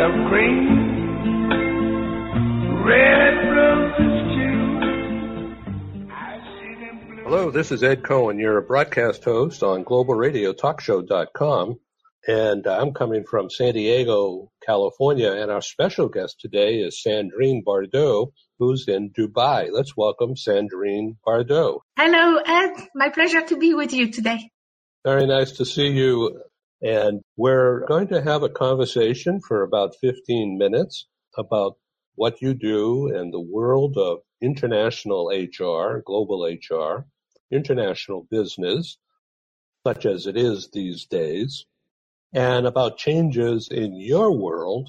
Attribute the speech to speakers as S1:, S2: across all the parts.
S1: of cream, red roses too.
S2: Hello, this is Ed Cohen, your broadcast host on globalradiotalkshow.com. And uh, I'm coming from San Diego, California, and our special guest today is Sandrine Bardot, who's in Dubai. Let's welcome Sandrine Bardot.
S3: Hello, Ed. My pleasure to be with you today.
S2: Very nice to see you. And we're going to have a conversation for about 15 minutes about what you do in the world of international HR, global HR, international business, such as it is these days, and about changes in your world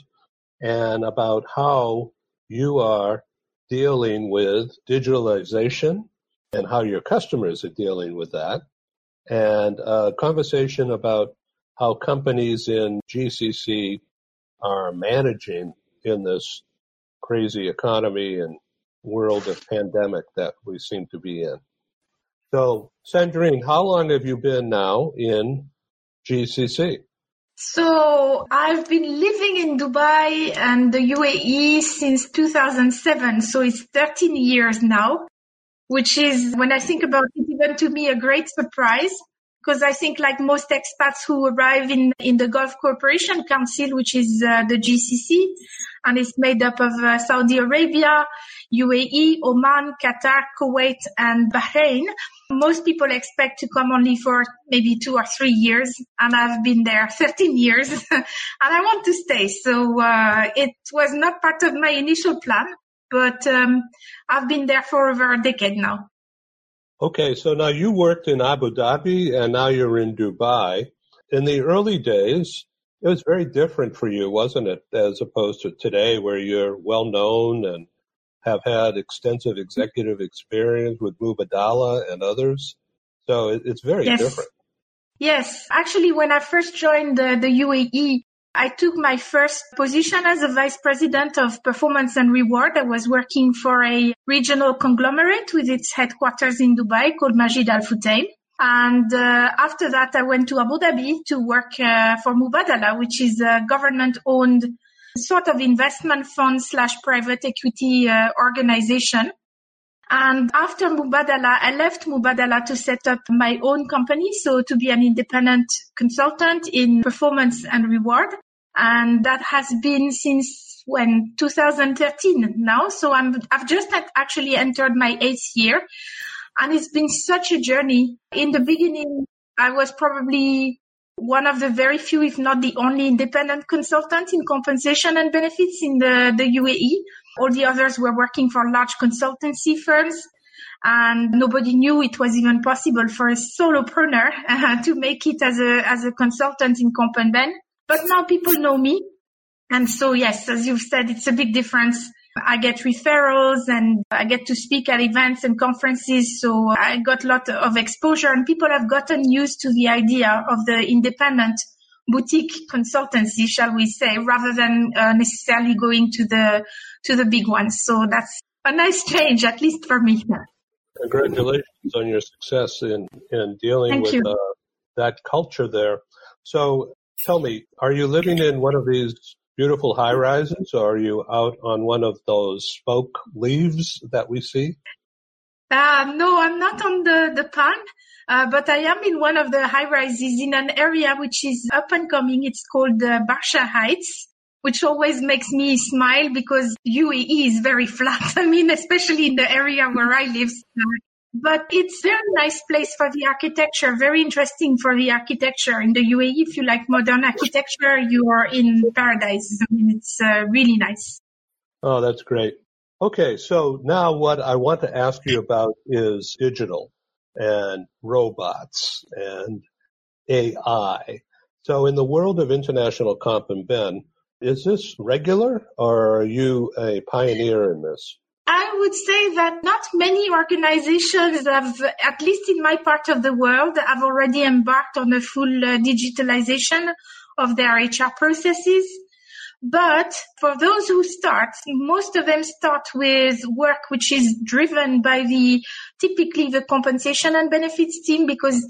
S2: and about how you are dealing with digitalization and how your customers are dealing with that, and a conversation about how companies in GCC are managing in this crazy economy and world of pandemic that we seem to be in. So, Sandrine, how long have you been now in GCC?
S3: So I've been living in Dubai and the UAE since 2007. So it's 13 years now, which is when I think about it, even to me, a great surprise. Because I think like most expats who arrive in, in the Gulf Cooperation Council, which is uh, the GCC, and it's made up of uh, Saudi Arabia, UAE, Oman, Qatar, Kuwait, and Bahrain. Most people expect to come only for maybe two or three years, and I've been there 13 years, and I want to stay. So uh, it was not part of my initial plan, but um, I've been there for over a decade now.
S2: Okay, so now you worked in Abu Dhabi, and now you're in Dubai. In the early days, it was very different for you, wasn't it, as opposed to today, where you're well known and have had extensive executive experience with Mubadala and others. So it, it's very
S3: yes.
S2: different.
S3: Yes. Actually, when I first joined the, the UAE, I took my first position as a vice president of performance and reward. I was working for a regional conglomerate with its headquarters in Dubai called Majid Al Futtaim. And uh, after that, I went to Abu Dhabi to work uh, for Mubadala, which is a government owned sort of investment fund slash private equity uh, organization. And after Mubadala, I left Mubadala to set up my own company. So to be an independent consultant in performance and reward. And that has been since when 2013 now. So I'm, I've just actually entered my eighth year and it's been such a journey. In the beginning, I was probably one of the very few, if not the only independent consultant in compensation and benefits in the, the UAE. All the others were working for large consultancy firms and nobody knew it was even possible for a solopreneur uh, to make it as a, as a consultant in Comp and Ben. But now people know me. And so yes, as you've said, it's a big difference I get referrals and I get to speak at events and conferences. So I got a lot of exposure and people have gotten used to the idea of the independent boutique consultancy, shall we say, rather than uh, necessarily going to the, to the big ones. So that's a nice change, at least for me.
S2: Congratulations on your success in, in dealing
S3: Thank
S2: with uh, that culture there. So tell me, are you living in one of these beautiful high rises, or are you out on one of those spoke leaves that we see?
S3: Uh, no, I'm not on the, the palm, uh, but I am in one of the high rises in an area which is up and coming. It's called uh, Barsha Heights, which always makes me smile because UAE is very flat. I mean, especially in the area where I live. But it's very nice place for the architecture, very interesting for the architecture in the UAE. If you like modern architecture, you are in paradise. I mean, it's uh, really nice.
S2: Oh, that's great. Okay, so now what I want to ask you about is digital and robots and AI. So in the world of international comp and ben, is this regular or are you a pioneer in this?
S3: I would say that not many organizations have, at least in my part of the world, have already embarked on a full uh, digitalization of their HR processes. But for those who start, most of them start with work which is driven by the, typically the compensation and benefits team because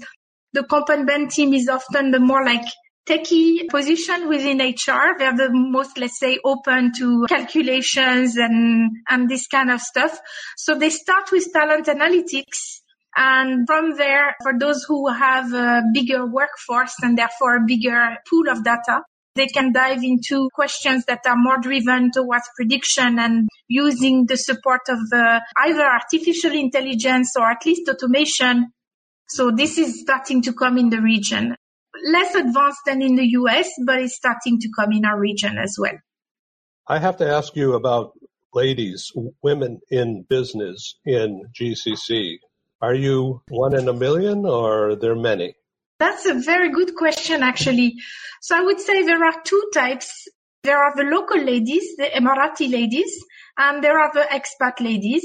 S3: the comp and ben team is often the more like techie position within HR. They're the most, let's say, open to calculations and, and this kind of stuff. So they start with talent analytics. And from there, for those who have a bigger workforce and therefore a bigger pool of data, they can dive into questions that are more driven towards prediction and using the support of uh, either artificial intelligence or at least automation. So this is starting to come in the region. Less advanced than in the US, but it's starting to come in our region as well.
S2: I have to ask you about ladies, women in business in GCC. Are you one in a million or are there many?
S3: That's a very good question, actually. So I would say there are two types. There are the local ladies, the Emirati ladies, and there are the expat ladies.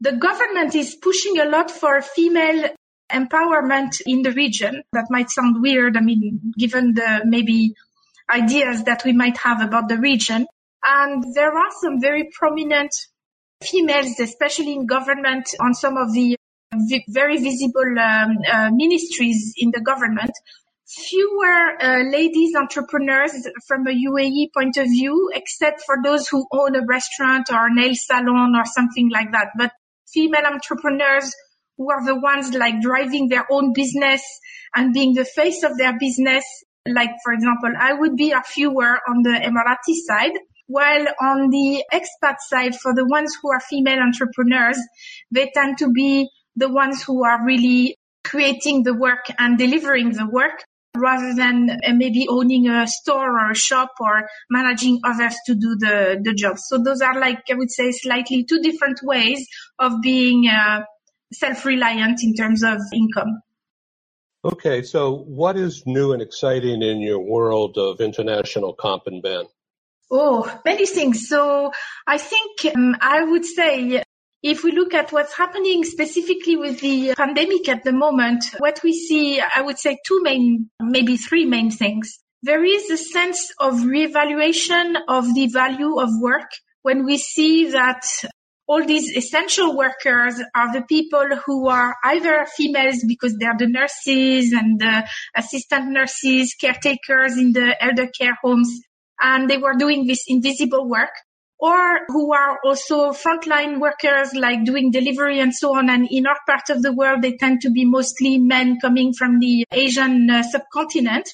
S3: The government is pushing a lot for female empowerment in the region. That might sound weird. I mean, given the maybe ideas that we might have about the region. And there are some very prominent females, especially in government on some of the very visible um, uh, ministries in the government. Fewer uh, ladies entrepreneurs from a UAE point of view, except for those who own a restaurant or a nail salon or something like that. But female entrepreneurs who are the ones like driving their own business and being the face of their business. Like, for example, I would be a fewer on the Emirati side. While on the expat side, for the ones who are female entrepreneurs, they tend to be the ones who are really creating the work and delivering the work rather than uh, maybe owning a store or a shop or managing others to do the, the job. So those are like, I would say slightly two different ways of being uh, self-reliant in terms of income.
S2: Okay, so what is new and exciting in your world of international comp and ben?
S3: Oh, many things. So I think um, I would say if we look at what's happening specifically with the pandemic at the moment, what we see, I would say two main, maybe three main things. There is a sense of reevaluation of the value of work when we see that all these essential workers are the people who are either females because they're the nurses and the assistant nurses, caretakers in the elder care homes, and they were doing this invisible work or who are also frontline workers like doing delivery and so on. And in our part of the world, they tend to be mostly men coming from the Asian uh, subcontinent.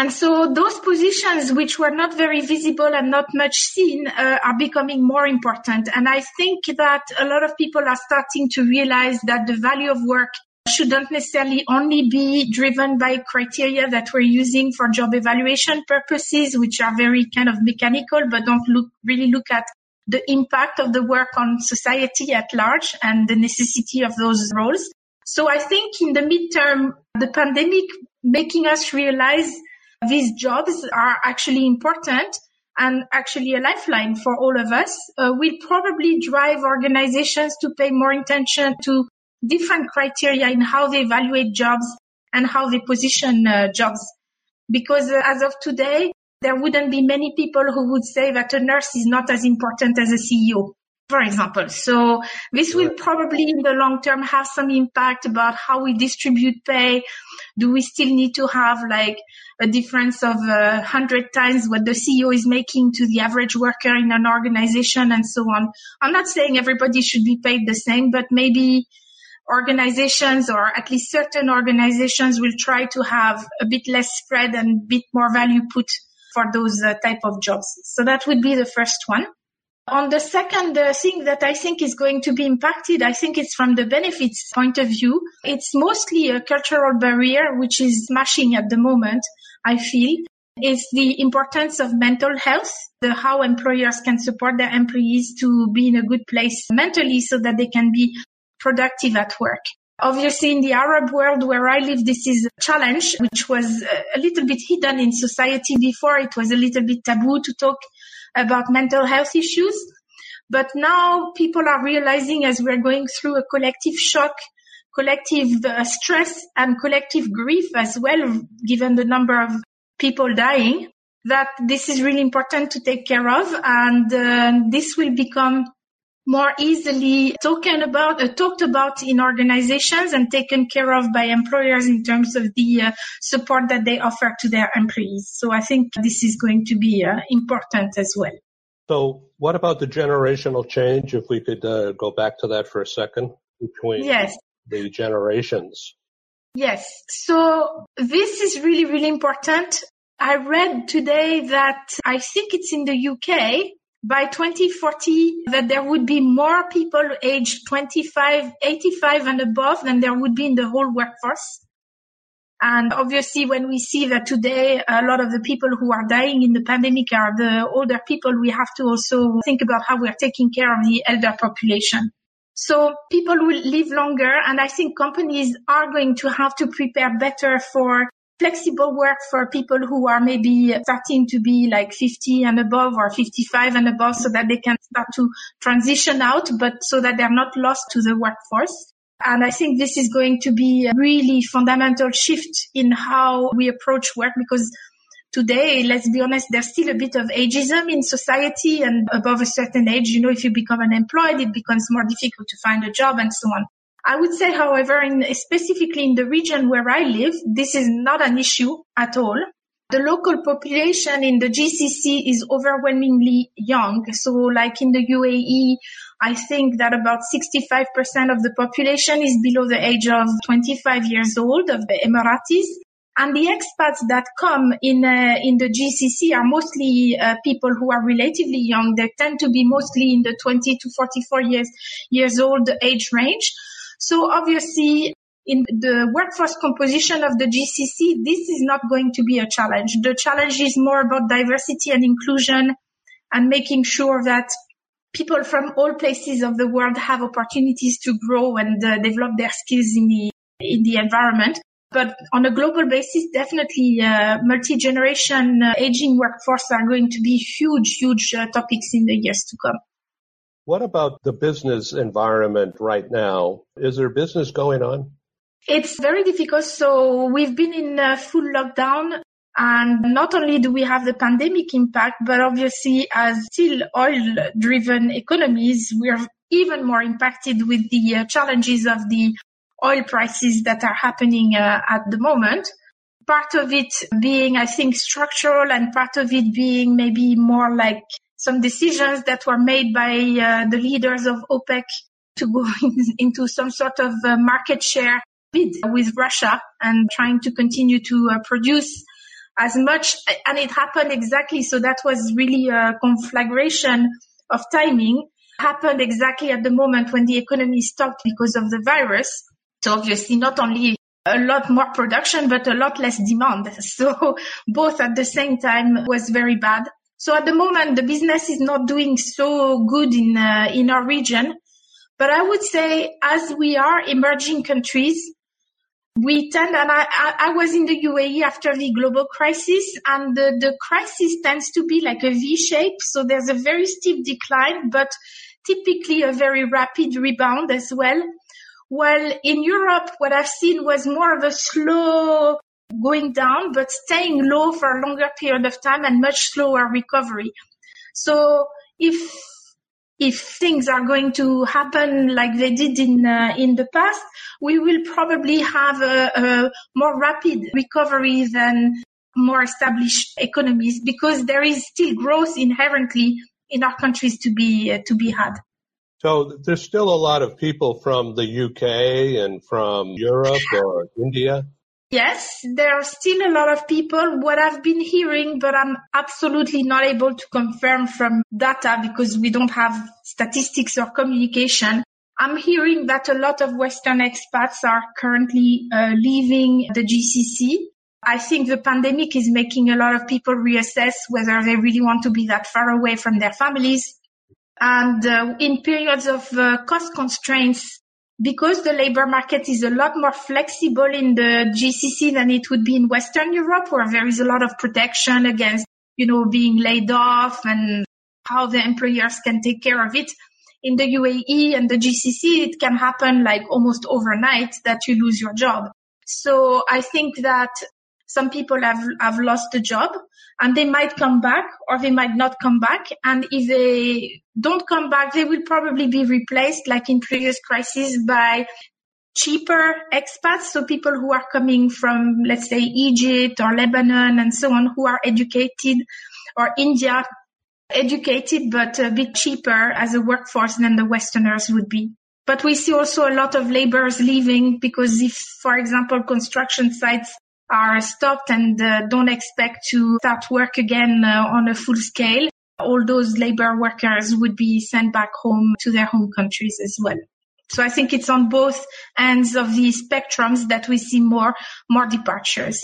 S3: And so those positions which were not very visible and not much seen uh, are becoming more important. And I think that a lot of people are starting to realize that the value of work shouldn't necessarily only be driven by criteria that we're using for job evaluation purposes, which are very kind of mechanical, but don't look, really look at the impact of the work on society at large and the necessity of those roles. So I think in the midterm, the pandemic making us realize these jobs are actually important and actually a lifeline for all of us uh, will probably drive organizations to pay more attention to different criteria in how they evaluate jobs and how they position uh, jobs. Because uh, as of today, there wouldn't be many people who would say that a nurse is not as important as a CEO, for example. So this will probably in the long term have some impact about how we distribute pay. Do we still need to have like a difference of a uh, hundred times what the CEO is making to the average worker in an organization and so on? I'm not saying everybody should be paid the same, but maybe organizations or at least certain organizations will try to have a bit less spread and a bit more value put for those uh, type of jobs. So that would be the first one. On the second thing that I think is going to be impacted, I think it's from the benefits point of view. It's mostly a cultural barrier, which is smashing at the moment, I feel. Is the importance of mental health, the how employers can support their employees to be in a good place mentally so that they can be productive at work. Obviously, in the Arab world where I live, this is a challenge, which was a little bit hidden in society before. It was a little bit taboo to talk about mental health issues. But now people are realizing as we're going through a collective shock, collective uh, stress and collective grief as well, given the number of people dying, that this is really important to take care of. And uh, this will become more easily talking about, uh, talked about in organizations and taken care of by employers in terms of the uh, support that they offer to their employees. So I think this is going to be uh, important as well.
S2: So what about the generational change? If we could uh, go back to that for a second between
S3: yes.
S2: the generations.
S3: Yes. So this is really, really important. I read today that I think it's in the UK by 2040 that there would be more people aged 25, 85 and above than there would be in the whole workforce. And obviously, when we see that today a lot of the people who are dying in the pandemic are the older people, we have to also think about how we are taking care of the elder population. So people will live longer, and I think companies are going to have to prepare better for flexible work for people who are maybe starting to be like 50 and above or 55 and above so that they can start to transition out, but so that they're not lost to the workforce. And I think this is going to be a really fundamental shift in how we approach work because today, let's be honest, there's still a bit of ageism in society and above a certain age, you know, if you become unemployed, it becomes more difficult to find a job and so on. I would say, however, in, specifically in the region where I live, this is not an issue at all. The local population in the GCC is overwhelmingly young. So like in the UAE, I think that about 65% of the population is below the age of 25 years old of the Emiratis. And the expats that come in uh, in the GCC are mostly uh, people who are relatively young. They tend to be mostly in the 20 to 44 years years old age range. So obviously, in the workforce composition of the GCC, this is not going to be a challenge. The challenge is more about diversity and inclusion and making sure that people from all places of the world have opportunities to grow and uh, develop their skills in the in the environment. But on a global basis, definitely uh, multi-generation uh, aging workforce are going to be huge, huge uh, topics in the years to come.
S2: What about the business environment right now? Is there business going on?
S3: It's very difficult. So we've been in a full lockdown and not only do we have the pandemic impact, but obviously as still oil driven economies, we're even more impacted with the uh, challenges of the oil prices that are happening uh, at the moment. Part of it being, I think, structural and part of it being maybe more like some decisions that were made by uh, the leaders of OPEC to go into some sort of uh, market share bid with Russia and trying to continue to uh, produce as much. And it happened exactly. So that was really a conflagration of timing happened exactly at the moment when the economy stopped because of the virus. So obviously not only a lot more production, but a lot less demand. So both at the same time was very bad. So at the moment, the business is not doing so good in, uh, in our region. But I would say as we are emerging countries, we tend, and I, I, was in the UAE after the global crisis, and the, the crisis tends to be like a V shape. So there's a very steep decline, but typically a very rapid rebound as well. While in Europe, what I've seen was more of a slow going down, but staying low for a longer period of time and much slower recovery. So if if things are going to happen like they did in uh, in the past, we will probably have a, a more rapid recovery than more established economies because there is still growth inherently in our countries to be uh, to be had.
S2: So there's still a lot of people from the UK and from Europe or India
S3: Yes, there are still a lot of people. What I've been hearing, but I'm absolutely not able to confirm from data because we don't have statistics or communication. I'm hearing that a lot of Western expats are currently uh, leaving the GCC. I think the pandemic is making a lot of people reassess whether they really want to be that far away from their families. And uh, in periods of uh, cost constraints, because the labor market is a lot more flexible in the GCC than it would be in Western Europe, where there is a lot of protection against, you know, being laid off and how the employers can take care of it. In the UAE and the GCC, it can happen like almost overnight that you lose your job. So I think that some people have, have lost the job and they might come back or they might not come back. And if they don't come back, they will probably be replaced like in previous crises by cheaper expats. So people who are coming from, let's say, Egypt or Lebanon and so on, who are educated or India educated, but a bit cheaper as a workforce than the Westerners would be. But we see also a lot of laborers leaving because if, for example, construction sites are stopped and uh, don't expect to start work again uh, on a full scale, all those labor workers would be sent back home to their home countries as well. So I think it's on both ends of the spectrums that we see more, more departures.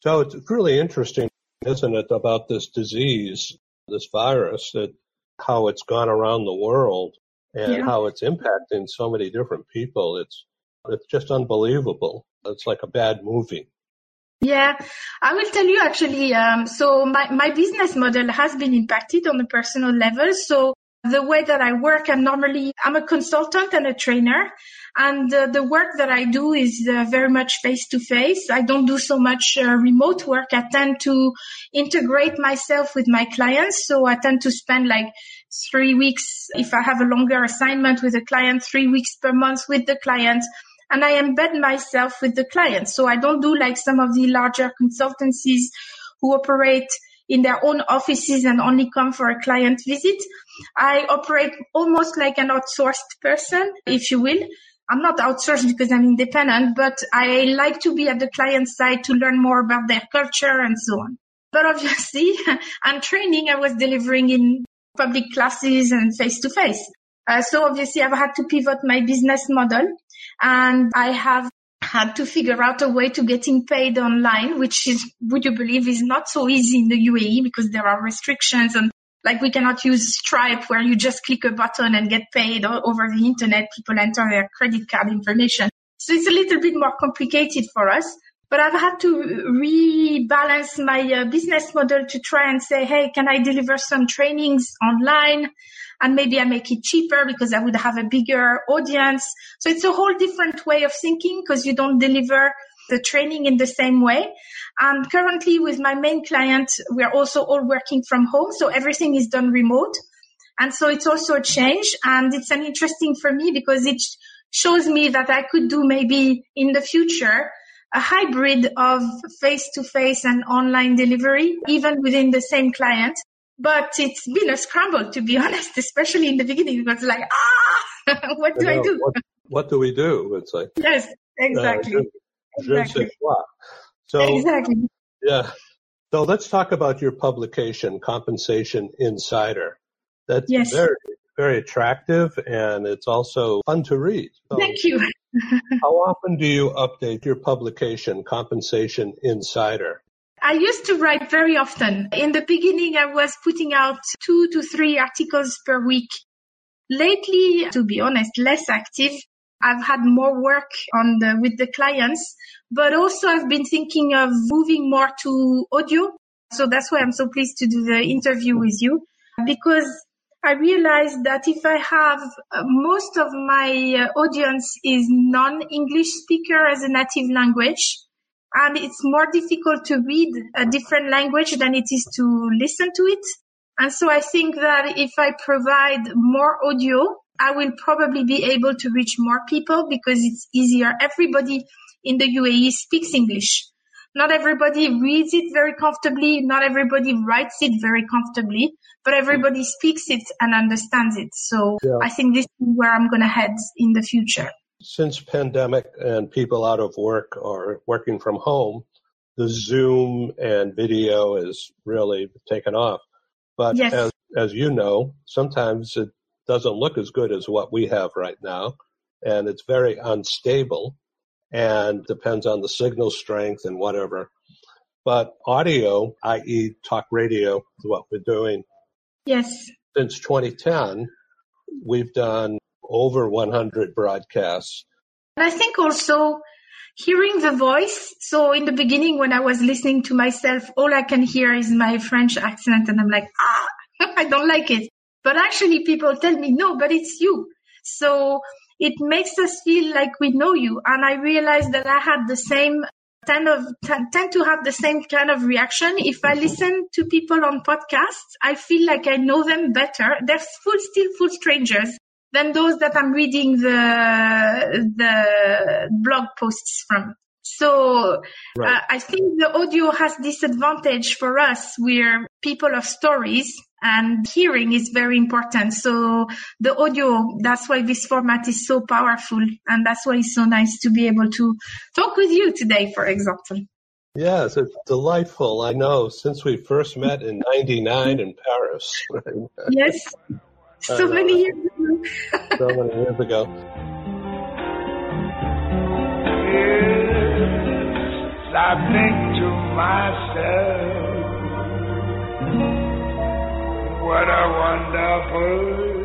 S2: So it's really interesting, isn't it, about this disease, this virus, that how it's gone around the world and yeah. how it's impacting so many different people. It's, it's just unbelievable. It's like a bad movie.
S3: Yeah, I will tell you actually. Um, so my, my business model has been impacted on a personal level. So the way that I work, I'm normally, I'm a consultant and a trainer. And uh, the work that I do is uh, very much face to face. I don't do so much uh, remote work. I tend to integrate myself with my clients. So I tend to spend like three weeks, if I have a longer assignment with a client, three weeks per month with the client and I embed myself with the client. So I don't do like some of the larger consultancies who operate in their own offices and only come for a client visit. I operate almost like an outsourced person, if you will. I'm not outsourced because I'm independent, but I like to be at the client side to learn more about their culture and so on. But obviously, I'm training. I was delivering in public classes and face to face. So obviously I've had to pivot my business model and I have had to figure out a way to getting paid online, which is, would you believe, is not so easy in the UAE because there are restrictions and like we cannot use Stripe where you just click a button and get paid over the internet. People enter their credit card information. So it's a little bit more complicated for us. But I've had to rebalance my uh, business model to try and say, hey, can I deliver some trainings online? And maybe I make it cheaper because I would have a bigger audience. So it's a whole different way of thinking because you don't deliver the training in the same way. And currently with my main client, we're also all working from home. So everything is done remote. And so it's also a change and it's an interesting for me because it shows me that I could do maybe in the future a hybrid of face to face and online delivery, even within the same client but it's been a scramble to be honest, especially in the beginning. It was like, ah, what do I, I do?
S2: What, what, do we do? It's like
S3: yes, exactly. Uh,
S2: je, exactly. Je so exactly. Yeah. So let's talk about your publication, Compensation Insider. That's yes. very, very attractive and it's also fun to read.
S3: So Thank you.
S2: how often do you update your publication, Compensation Insider?
S3: I used to write very often. In the beginning, I was putting out two to three articles per week. Lately, to be honest, less active. I've had more work on the, with the clients, but also I've been thinking of moving more to audio. So that's why I'm so pleased to do the interview with you because I realized that if I have uh, most of my uh, audience is non-English speaker as a native language, and it's more difficult to read a different language than it is to listen to it. And so I think that if I provide more audio, I will probably be able to reach more people because it's easier. Everybody in the UAE speaks English. Not everybody reads it very comfortably. Not everybody writes it very comfortably, but everybody speaks it and understands it. So yeah. I think this is where I'm going to head in the future.
S2: Since pandemic and people out of work are working from home, the Zoom and video is really taken off. But yes. as, as you know, sometimes it doesn't look as good as what we have right now. And it's very unstable and depends on the signal strength and whatever. But audio, i.e. talk radio, is what we're doing.
S3: Yes.
S2: Since 2010, we've done over 100 broadcasts.
S3: And I think also hearing the voice. So in the beginning, when I was listening to myself, all I can hear is my French accent and I'm like, ah, I don't like it. But actually people tell me, no, but it's you. So it makes us feel like we know you. And I realized that I had the same tend of tend to have the same kind of reaction. If I listen to people on podcasts, I feel like I know them better. They're full, still full strangers than those that I'm reading the the blog posts from. So right. uh, I think the audio has this advantage for us. We're people of stories and hearing is very important. So the audio, that's why this format is so powerful. And that's why it's so nice to be able to talk with you today, for example.
S2: Yes, it's delightful. I know since we first met in 99 in Paris.
S3: yes. So many years ago.
S2: so many years ago.
S1: Yes, I think to myself what a wonderful